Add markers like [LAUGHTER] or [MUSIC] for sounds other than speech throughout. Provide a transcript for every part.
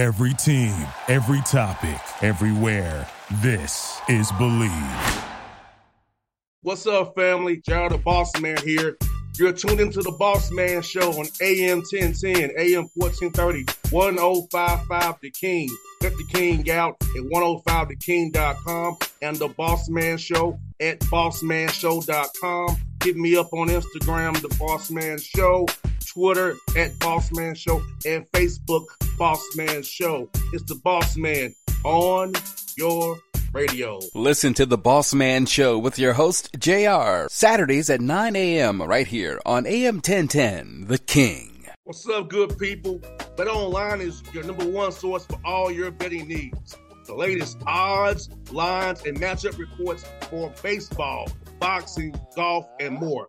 Every team, every topic, everywhere. This is Bleav. What's up, family? Jared the Boss Man here. You're tuned into the Boss Man Show on AM 1010, AM 1430, 1055 The King. Check oh The King out at 105theking.com and the Boss Man Show at bossmanshow.com. Hit me up on Instagram, The Boss Man Show, Twitter at Boss Man Show, and Facebook, Boss Man Show. It's the Boss Man on your radio. Listen to the Boss Man Show with your host, JR, Saturdays at 9 a.m. right here on AM 1010, The King. What's up, good people? Bet Online is your number one source for all your betting needs. The latest odds, lines, and matchup reports for baseball, boxing, golf, and more.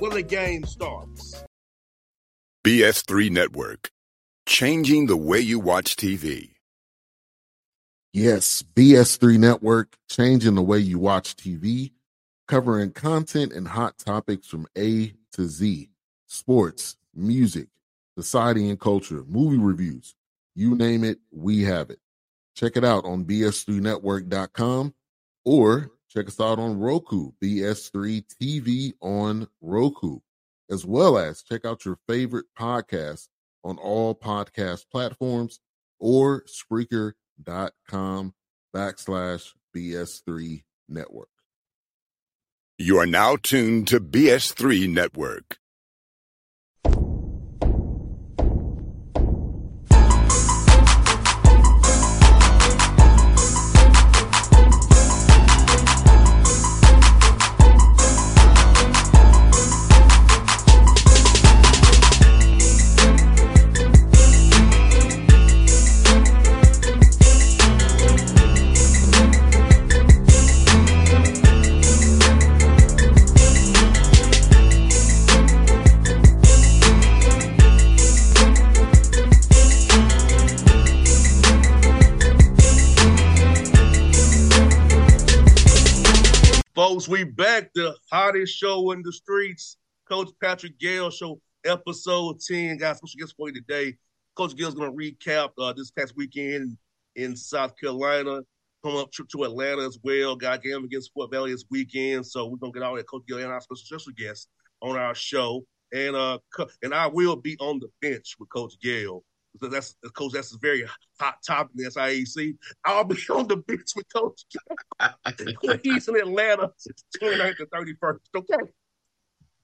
when the game starts. BS3 Network, changing the way you watch TV. Yes, BS3 Network, changing the way you watch TV, covering content and hot topics from A to Z sports, music, society and culture, movie reviews. You name it, we have it. Check it out on bs3network.com or check us out on Roku, BS3 TV on Roku, as well as check out your favorite podcast on all podcast platforms or Spreaker.com backslash BS3 Network. You are now tuned to BS3 Network. We back the hottest show in the streets, Coach Patrick Gayle Show, episode 10. Guys, special guest for you today. Coach Gayle's going to recap uh, this past weekend in South Carolina, come up trip to Atlanta as well. Got game against Fort Valley this weekend, so we're going to get all that Coach Gayle and our special, special guest on our show. And uh, and I will be on the bench with Coach Gayle. That's coach. That's a very hot topic in the SIAC. I'll be on the bench with Coach He's [LAUGHS] in Atlanta, 29th to 31st. Okay.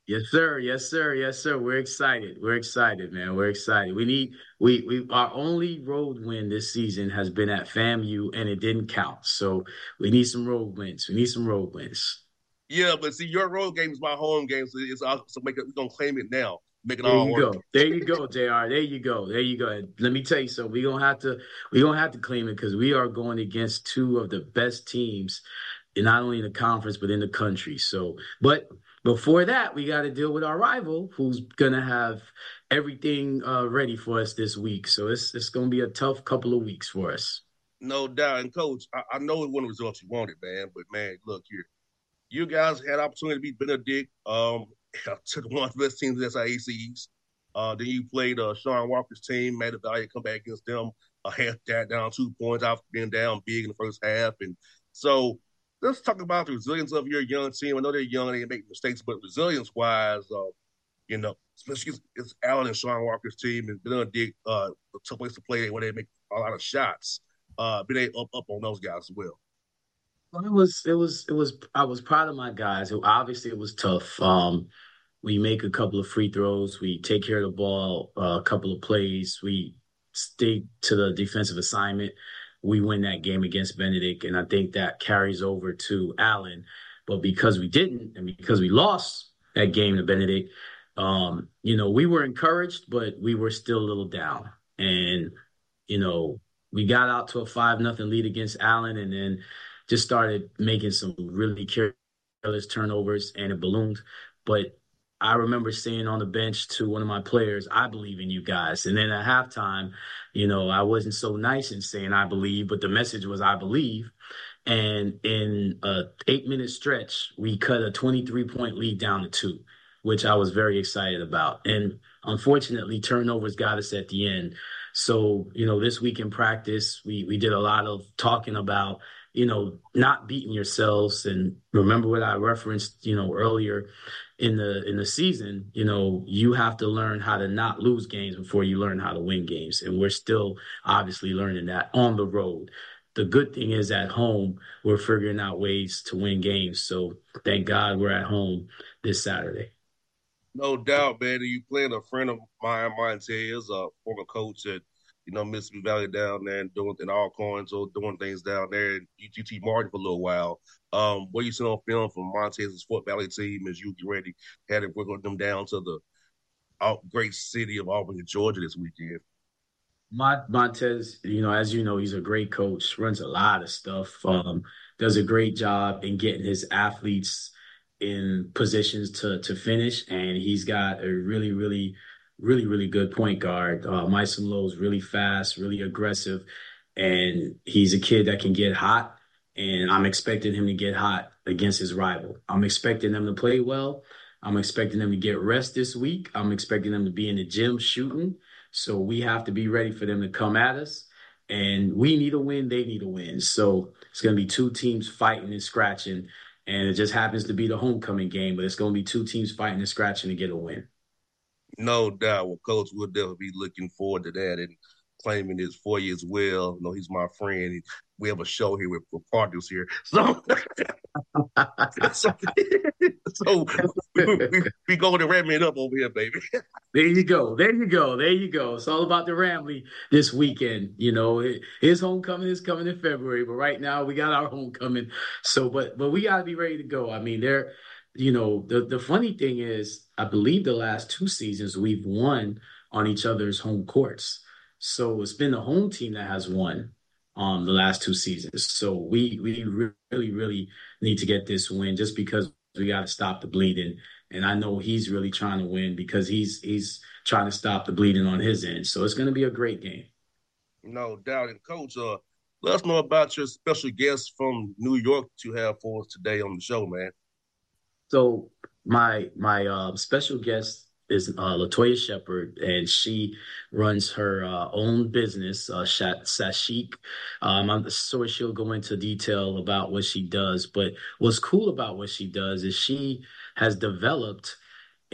Yes, sir. Yes, sir. Yes, sir. We're excited. We're excited, man. We're excited. We need we we our only road win this season has been at FAMU and it didn't count. So we need some road wins. We need some road wins. Yeah, but see, your road game is my home game, so it's uh, so make it, we're gonna claim it now. Make it there all you work. go. There you go, Jr. There you go. There you go. And let me tell you something. We're gonna have to we're gonna have to claim it because we are going against two of the best teams, not only in the conference but in the country. So, but before that, we got to deal with our rival, who's gonna have everything uh, ready for us this week. So it's it's gonna be a tough couple of weeks for us. No doubt. And coach, I, I know it wasn't the results you wanted, man. But man, look here. You guys had opportunity to beat Benedict. Um, [LAUGHS] took one of the best teams in SIACs. Uh, then you played uh, Sean Walker's team, made a value come back against them. Uh, half that down two points after being down big in the first half. And so let's talk about the resilience of your young team. I know they're young, they make mistakes, but resilience wise, uh, you know, especially it's, Allen and Sean Walker's team and Benedict, uh, a tough place to play where they make a lot of shots. Uh, but they up up on those guys as well. Well, it was it was it was I was proud of my guys. It, obviously, it was tough. Um, we make a couple of free throws. We take care of the ball uh, a couple of plays. We stick to the defensive assignment. We win that game against Benedict, and I think that carries over to Allen. But because we didn't, and because we lost that game to Benedict, um, you know, we were encouraged, but we were still a little down. And you know, we got out to a five nothing lead against Allen, and then just started making some really careless turnovers, and it ballooned. But I remember saying on the bench to one of my players, I believe in you guys. And then at halftime, you know, I wasn't so nice in saying I believe, but the message was I believe. And in a eight minute stretch, we cut a 23 point lead down to two, which I was very excited about. And unfortunately, turnovers got us at the end. So, you know, this week in practice, we, we did a lot of talking about, you know, not beating yourselves. And remember what I referenced, you know, earlier in the in the season, you know, you have to learn how to not lose games before you learn how to win games. And we're still obviously learning that on the road. The good thing is at home, we're figuring out ways to win games. So thank God we're at home this Saturday. No doubt, man. You playing a friend of mine, Montez, a former coach at you know, Mississippi Valley down there and doing in Alcorn, so doing things down there and UT Martin for a little while. Um, what you see on film from Montez's Fort Valley team as you get ready, had to work them down to the great city of Albany, Georgia this weekend. Montez, you know, as you know, he's a great coach, runs a lot of stuff, um, does a great job in getting his athletes in positions to to finish, and he's got a really, really really, really good point guard. Uh, Myson Lowe is really fast, really aggressive, and he's a kid that can get hot. And I'm expecting him to get hot against his rival. I'm expecting them to play well. I'm expecting them to get rest this week. I'm expecting them to be in the gym shooting. So we have to be ready for them to come at us. And we need a win, they need a win. So it's going to be two teams fighting and scratching. And it just happens to be the homecoming game, but it's going to be two teams fighting and scratching to get a win. No doubt. Well, Coach, we'll definitely be looking forward to that and claiming his for you as well. You know, he's my friend. We have a show here with, partners here. [LAUGHS] So, [LAUGHS] so, [LAUGHS] so we, we, we going to ram it up over here, baby. There you go. There you go. There you go. It's all about the Ramley this weekend. You know, his homecoming is coming in February, but right now we got our homecoming. So, but but we got to be ready to go. I mean, they're you know, the, the funny thing is, I believe the last two seasons we've won on each other's home courts. So it's been the home team that has won um, the last two seasons. So we we really really need to get this win just because we got to stop the bleeding. And I know he's really trying to win because he's he's trying to stop the bleeding on his end. So it's going to be a great game. No doubt. And coach, uh, let us know about your special guest from New York to have for us today on the show, man. So my my uh, special guest is uh, Latoya Sheppard, and she runs her uh, own business, uh, SaShiq. Um, I'm sure she'll go into detail about what she does. But what's cool about what she does is she has developed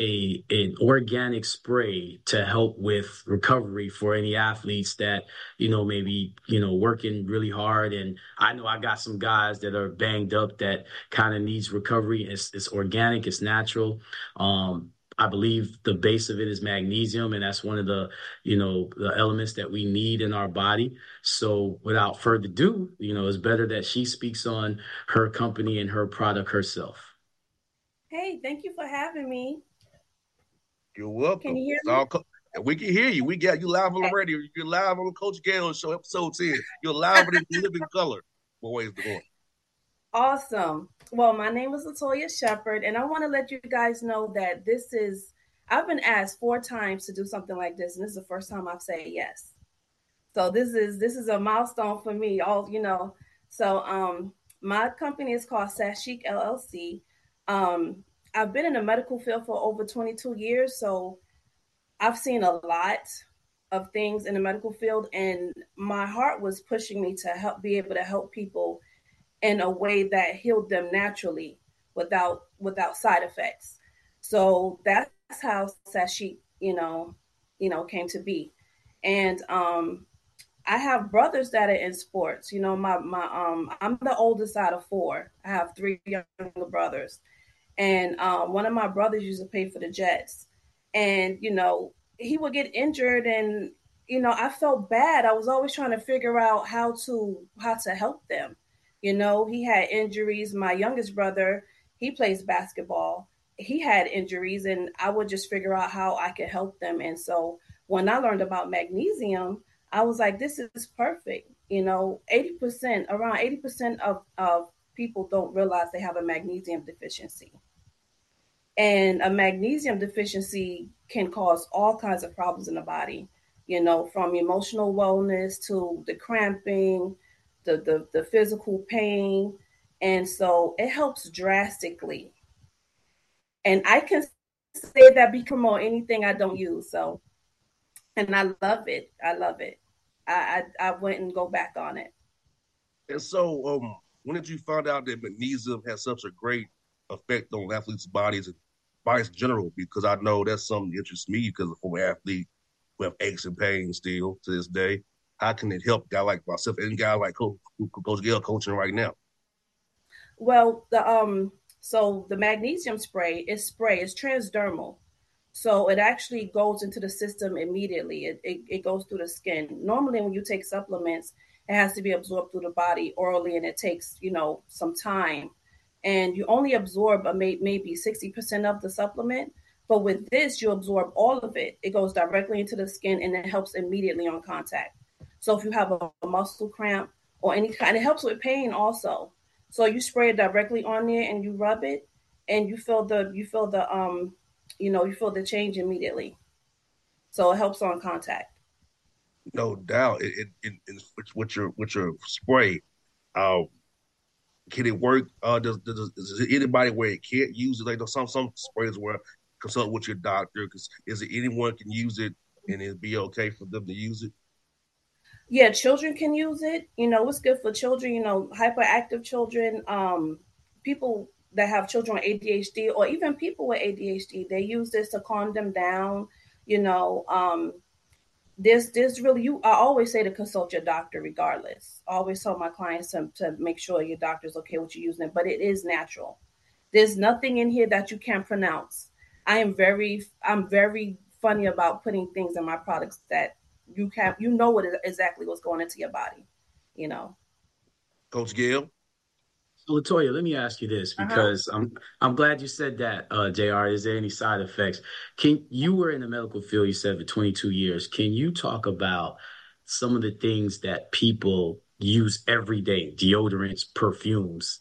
a an organic spray to help with recovery for any athletes that you know maybe you know working really hard and i know i got some guys that are banged up that kind of needs recovery it's, it's organic it's natural um I believe the base of it is magnesium, and that's one of the, you know, the elements that we need in our body. So, without further ado, you know, it's better that she speaks on her company and her product herself. Hey, thank you for having me. You're welcome. Can you hear me? Co- we can hear you. We got you live on the radio. You're live on the Coach Gayle Show, episode 10. You're live in living [LAUGHS] color. What ways to go? Awesome. Well, my name is Latoya Sheppard, and I want to let you guys know that this is, I've been asked four times to do something like this, and this is the first time I've said yes. So this is this is a milestone for me. All you know. So um my company is called SaShiq LLC. Um, I've been in the medical field for over 22 years, so I've seen a lot of things in the medical field, and my heart was pushing me to help be able to help people in a way that healed them naturally without without side effects. So that's how Sashi, you know, you know, came to be. And um I have brothers that are in sports. You know, my my um I'm the oldest out of four. I have three younger brothers. And um, one of my brothers used to pay for the Jets. And, you know, he would get injured and, you know, I felt bad. I was always trying to figure out how to how to help them. You know, he had injuries. My youngest brother, he plays basketball. He had injuries and I would just figure out how I could help them. And so when I learned about magnesium, I was like, this is perfect. You know, 80%, around 80% of, of people don't realize they have a magnesium deficiency. And a magnesium deficiency can cause all kinds of problems in the body, you know, from emotional wellness to the cramping, the, the, the physical pain. And so it helps drastically. And I can say that be promote anything I don't use. So, and I love it. I love it. I, I, I and go back on it. And so, um, when did you find out that magnesium has such a great effect on athletes' bodies and bodies in general? Because I know that's something that interests me because a former athlete who have aches and pains still to this day. How can it help guy like myself and guy like Coach, Coach Gayle coaching right now? Well, the um, so the magnesium spray is spray, it's transdermal. So it actually goes into the system immediately. It, it, it goes through the skin. Normally, when you take supplements, it has to be absorbed through the body orally, and it takes you know some time. And you only absorb a may, maybe sixty percent of the supplement. But with this, you absorb all of it. It goes directly into the skin, and it helps immediately on contact. So if you have a, a muscle cramp or any kind, it helps with pain also. So you spray it directly on there, and you rub it, and you feel the you feel the um you know you feel the change immediately. So it helps on contact no doubt. It, it, it, with your with your spray, uh, can it work? Uh, does, does, does anybody where it can't use it? Like some some sprays where consult with your doctor. Because is it anyone can use it and it'd be okay for them to use it? Yeah, children can use it. You know, it's good for children. You know, hyperactive children, um, people that have children with ADHD, or even people with ADHD. They use this to calm them down. You know, um, there's there's really you I always say to consult your doctor regardless. I always tell my clients to, to make sure your doctor's okay with you using it, but it is natural. There's nothing in here that you can't pronounce. I am very I'm very funny about putting things in my products that you can't. you know what exactly what's going into your body, you know. Coach Gayle. So Latoya, let me ask you this uh-huh. because uh-huh. I'm I'm glad you said that, uh, Jr. Is there any side effects? Can you were in the medical field? You said for 22 years. Can you talk about some of the things that people use every day, deodorants, perfumes,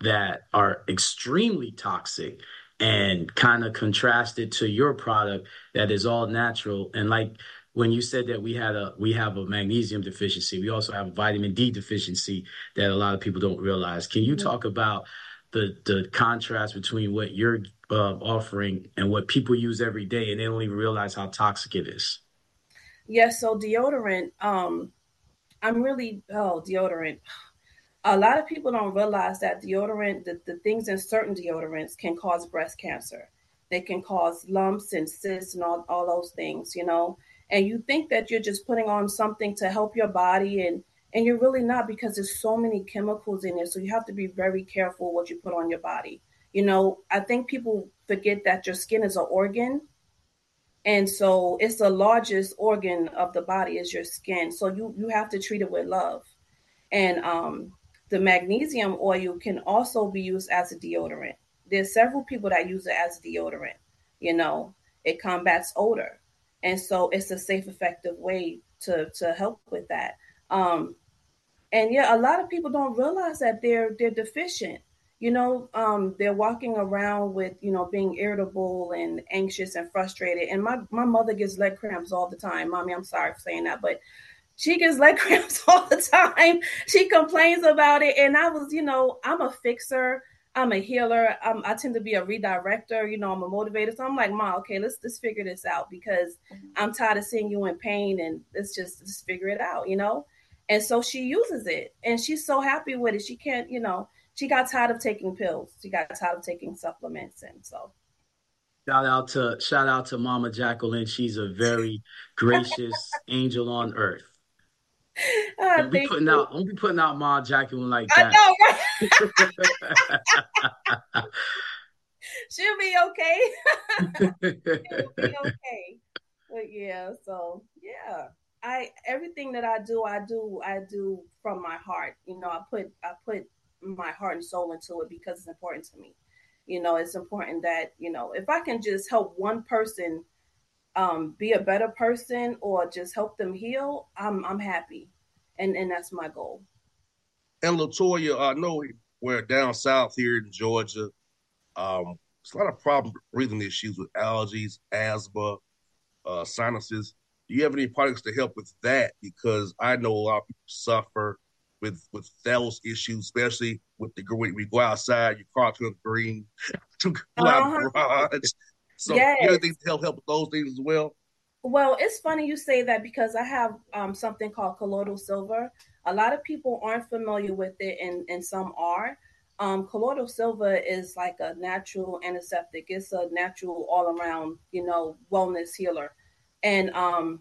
that are extremely toxic, and kind of contrasted to your product that is all natural and like when you said that we had a we have a magnesium deficiency, we also have a vitamin D deficiency that a lot of people don't realize. Can you talk about the the contrast between what you're uh, offering and what people use every day, and they don't even realize how toxic it is? Yes. So deodorant. Um, I'm really oh deodorant. A lot of people don't realize that deodorant, the, the things in certain deodorants can cause breast cancer. They can cause lumps and cysts and all, all those things, you know and you think that you're just putting on something to help your body and and you're really not because there's so many chemicals in it so you have to be very careful what you put on your body. You know i think people forget that your skin is an organ and so it's the largest organ of the body is your skin. So you you have to treat it with love. And um the magnesium oil can also be used as a deodorant. There's several people that use it as a deodorant you know. It combats odor and so it's a safe effective way to to help with that. Um and yeah a lot of people don't realize that they're they're deficient. You know um they're walking around with you know being irritable and anxious and frustrated. And my my mother gets leg cramps all the time. Mommy i'm sorry for saying that but she gets leg [LAUGHS] cramps all the time. She complains about it. And i was you know i'm a fixer I'm a healer. I'm, I tend to be a redirector. You know, I'm a motivator. So I'm like, Ma, okay, let's let's figure this out because. I'm tired of seeing you in pain, and let's just just figure it out. You know. And so she uses it, and she's so happy with it. She can't, you know, she got tired of taking pills. She got tired of taking supplements, and so. Shout out to shout out to Mama Jacqueline. She's a very [LAUGHS] gracious angel on earth. Uh, [LAUGHS] don't be putting you. out don't be putting out Ma Jacqueline like that. I know, right? [LAUGHS] She'll be okay. She'll be okay. But yeah, so yeah. I everything that I do, I do, I do from my heart. You know, I put I put my heart and soul into it because it's important to me. You know, it's important that, you know, if I can just help one person um, be a better person or just help them heal, I'm I'm happy. and and that's my goal. And Latoya, I know we're down south here in Georgia. Um, there's a lot of problem breathing issues with allergies, asthma, uh, sinuses. Do you have any products to help with that? Because I know a lot of people suffer with with those issues, especially with the when we go outside, your car turns green, [LAUGHS] to go uh-huh. garage. So yes. you help help with those things as well? Well, it's funny you say that because I have um, something called colloidal silver. A lot of people aren't familiar with it, and, and some are. Um, colloidal silver is like a natural antiseptic. It's a natural all around, you know, wellness healer. And um,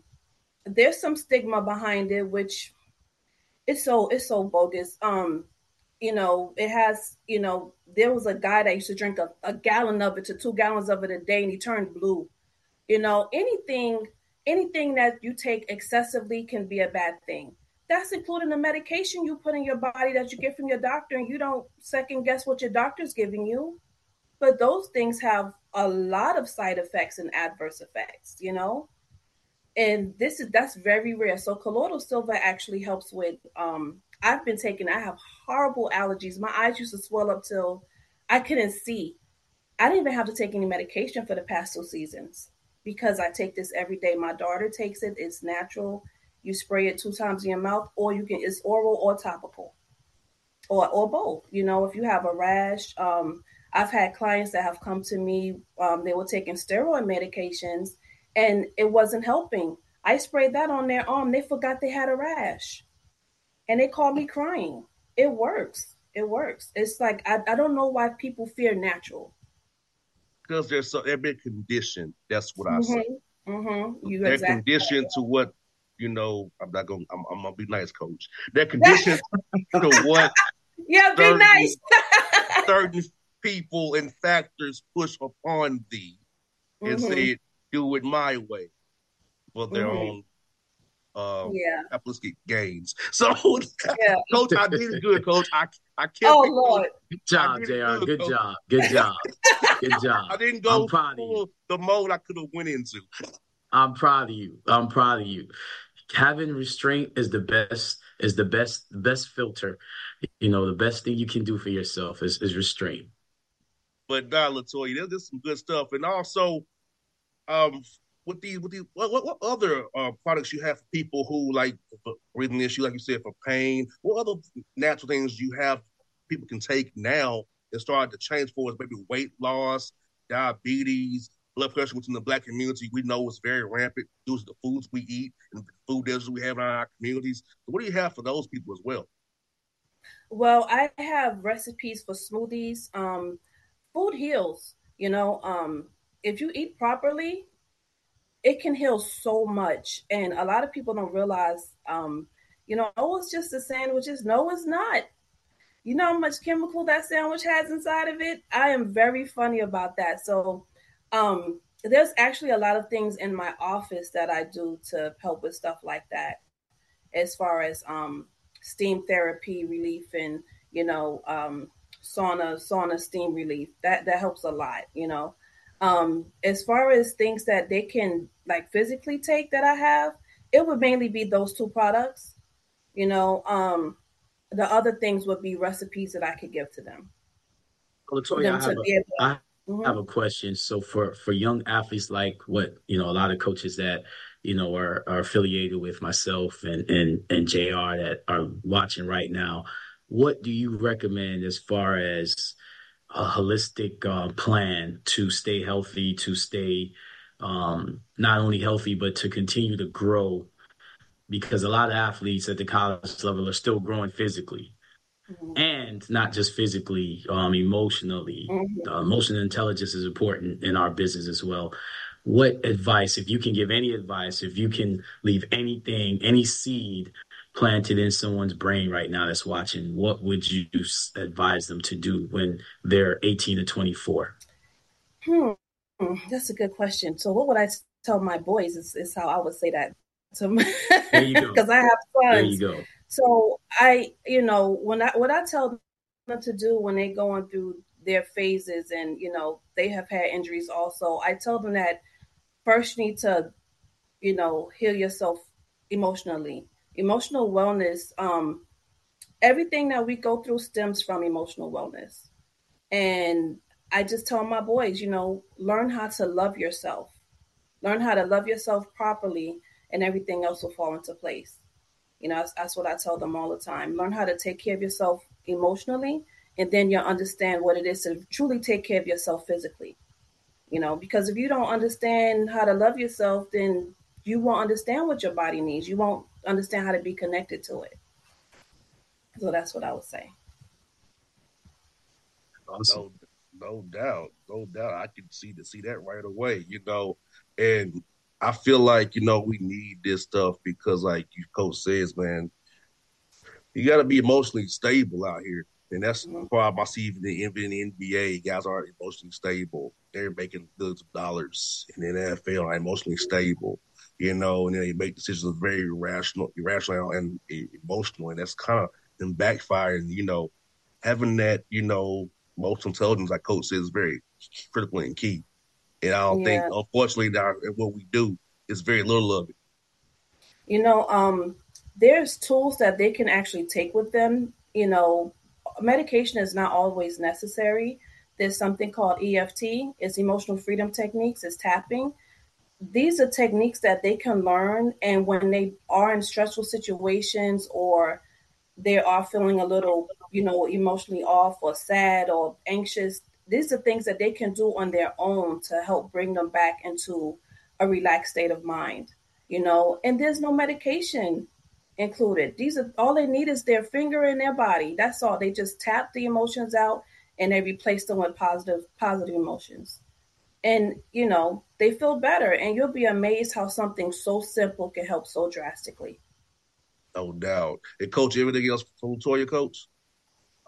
there's some stigma behind it, which it's so it's so bogus. Um, you know, it has, you know, there was a guy that used to drink a, a gallon of it to two gallons of it a day and he turned blue. You know, anything anything that you take excessively can be a bad thing. That's including the medication you put in your body that you get from your doctor and you don't second guess what your doctor's giving you. But those things have a lot of side effects and adverse effects, you know? and this is that's very rare. So colloidal silver actually helps with. Um, I've been taking. I have horrible allergies. My eyes used to swell up till I couldn't see. I didn't even have to take any medication for the past two seasons because I take this every day. My daughter takes it. It's natural. You spray it two times in your mouth, or you can. It's oral or topical, or or both. You know, if you have a rash. Um, I've had clients that have come to me. Um, they were taking steroid medications and it wasn't helping. I sprayed that on their arm. They forgot they had a rash. And they called me crying. It works. It works. It's like I, I don't know why people fear natural. Because they're so they've been conditioned. That's what I mm-hmm. say. Mm-hmm. You they're exactly conditioned right. to what you know. I'm not gonna. I'm, I'm gonna be nice, coach. They're [LAUGHS] conditioned to what. Yeah, be certain, nice. [LAUGHS] certain people and factors push upon thee and mm-hmm. say do it my way for their mm-hmm. own um, yeah. capitalistic gains. [LAUGHS] So, yeah. coach, I did good, coach. I I kept. Oh Lord, good job, Jr. Good, good job, good [LAUGHS] job, good job. I didn't go I'm proud of you. the mode I could have went into. I'm proud of you. I'm proud of you. Having restraint is the best. Is the best best filter. You know, the best thing you can do for yourself is is restraint. But nah, Latoya, there's, there's some good stuff, and also um, with these, with these, what, what, what other uh, products you have for people who like breathing issue, like you said, for pain? What other natural things you have people can take now that start to change for us? Maybe weight loss, diabetes, blood pressure, which in the black community we know is very rampant due to the foods we eat and the food deserts we have in our communities. So what do you have for those people as well? Well, I have recipes for smoothies. Um, food heals. You know, um, if you eat properly, it can heal so much. And a lot of people don't realize, um, you know, oh, it's just a sandwich. no, it's not. You know how much chemical that sandwich has inside of it? I am very funny about that. So, um, there's actually a lot of things in my office that I do to help with stuff like that, as far as um, steam therapy relief and you know um, sauna sauna steam relief. That that helps a lot. You know, um, as far as things that they can like physically take that I have, it would mainly be those two products. You know, um, the other things would be recipes that I could give to them. Latoya, I, have a, I mm-hmm. have a question. So for for young athletes like what you know, a lot of coaches that you know are are affiliated with myself and and and Jr. that are watching right now, what do you recommend as far as a holistic uh, plan to stay healthy, to stay um, not only healthy, but to continue to grow. Because a lot of athletes at the college level are still growing physically. Mm-hmm. And not just physically, um, emotionally. Mm-hmm. Uh, emotional intelligence is important in our business as well. What advice, if you can give any advice, if you can leave anything, any seed planted in someone's brain right now that's watching, what would you advise them to do when they're 18 to 24? Hmm, that's a good question. So, what would I tell my boys? Is, is how I would say that to because [LAUGHS] I have sons. There you go. So I, you know, when I what I tell them to do when they're going through their phases, and you know, they have had injuries also. I tell them that first you need to, you know, heal yourself emotionally Emotional wellness, um, everything that we go through stems from emotional wellness. And I just tell my boys, you know, learn how to love yourself. Learn how to love yourself properly, and everything else will fall into place. You know, that's, that's what I tell them all the time. Learn how to take care of yourself emotionally, and then you'll understand what it is to truly take care of yourself physically. You know, because if you don't understand how to love yourself, then you won't understand what your body needs. You won't understand how to be connected to it. So that's what I would say. Awesome. No, no doubt, no doubt. I can see to see that right away. You know, and I feel like you know we need this stuff because, like you coach says, man, you got to be emotionally stable out here, and that's the mm-hmm. problem I see even in the NBA. Guys aren't emotionally stable. They're making billions of dollars in the NFL, are emotionally stable you know, and then they make decisions very irrational, irrational and emotional, and that's kind of them backfiring. You know, having that, you know, emotional intelligence, like Coach says, is very critical and key. And I don't yeah. think, unfortunately, that what we do is very little of it. You know, um, there's tools that they can actually take with them. You know, medication is not always necessary. There's something called EFT. It's emotional freedom techniques. It's tapping these are techniques that they can learn and when they are in stressful situations or they are feeling a little you know emotionally off or sad or anxious these are things that they can do on their own to help bring them back into a relaxed state of mind you know? And there's no medication included. These are all they need is their finger in their body. That's all. They just tap the emotions out and they replace them with positive positive emotions and you know they feel better. And you'll be amazed how something so simple can help so drastically. No doubt. And coach everything else from Latoya coach?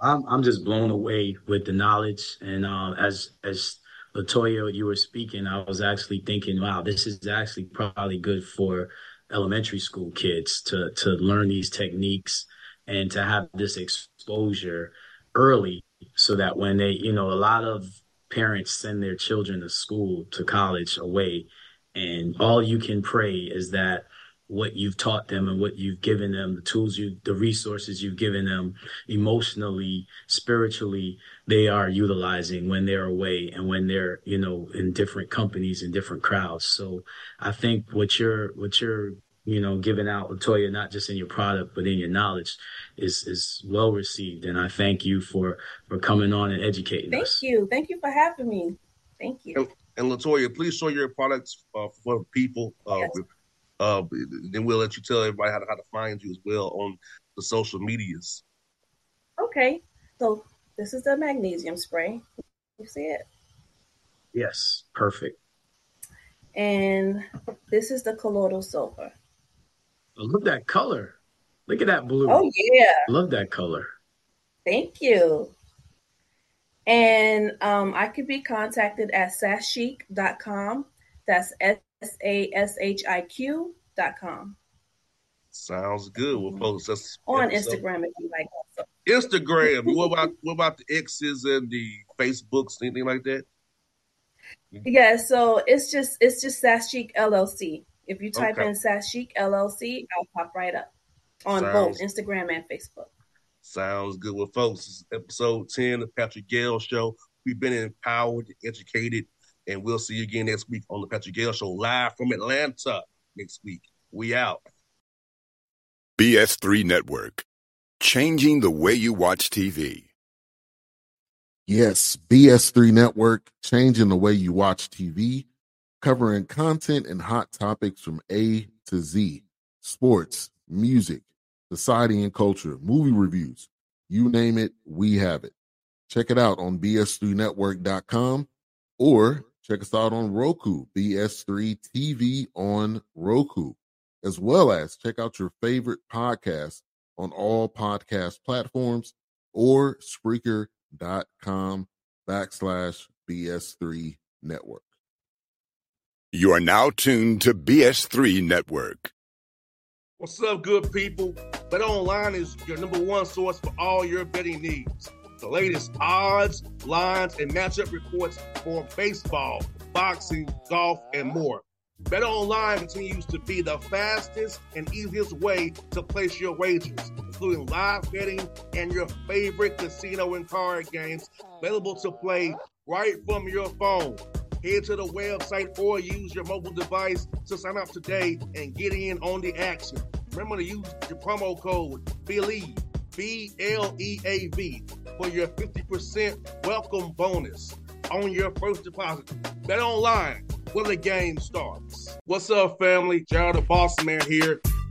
I'm, I'm just blown away with the knowledge. And uh, as as latoya you were speaking i was actually thinking wow this is actually probably good for elementary school kids to to learn these techniques and to have this exposure early so that when they you know a lot of parents send their children to school, to college, away, and all you can pray is that what you've taught them and what you've given them, the tools you, the resources you've given them emotionally, spiritually, they are utilizing when they're away and when they're, you know, in different companies and different crowds. So I think what you're, what you're you know, giving out Latoya, not just in your product, but in your knowledge is, is well received. And I thank you for, for coming on and educating thank us. Thank you. Thank you for having me. Thank you. And, and Latoya, please show your products uh, for people. Uh, yes. uh, then we'll let you tell everybody how to, how to find you as well on the social medias. Okay. So this is the magnesium spray. You see it? Yes. Perfect. And this is the colloidal silver. I love that color. Look at that blue. Oh yeah. Love that color. Thank you. And um, I could be contacted at sashiq.com. That's S A S H I Q.com. Sounds good. We'll post this on Instagram if you like. Also. Instagram. what [LAUGHS] about what about the X's and the Facebooks, anything like that? Yeah, so it's just it's just Sashiq LLC. If you type okay. in SaShiq LLC, I'll pop right up on Sounds, both Instagram and Facebook. Sounds good. Well, folks, this is episode 10 of the Patrick Gayle Show. We've been empowered, educated, and we'll see you again next week on the Patrick Gayle Show, live from Atlanta next week. We out. BS3 Network, changing the way you watch TV. Yes, BS3 Network, changing the way you watch TV covering content and hot topics from A to Z sports, music, society and culture, movie reviews. You name it, we have it. Check it out on bs3network.com or check us out on Roku, BS3 TV on Roku, as well as check out your favorite podcast on all podcast platforms or Spreaker.com backslash BS3 network. You are now tuned to BS3 Network. What's up, good people? Bet Online is your number one source for all your betting needs. The latest odds, lines, and matchup reports for baseball, boxing, golf, and more. Bet Online continues to be the fastest and easiest way to place your wagers, including live betting and your favorite casino and card games available to play right from your phone. Head to the website or use your mobile device to sign up today and get in on the action. Remember to use your promo code BLEAV, B L E A V, for your 50% welcome bonus on your first deposit. Bet online when the game starts. What's up, family? Jared the Boss Man here.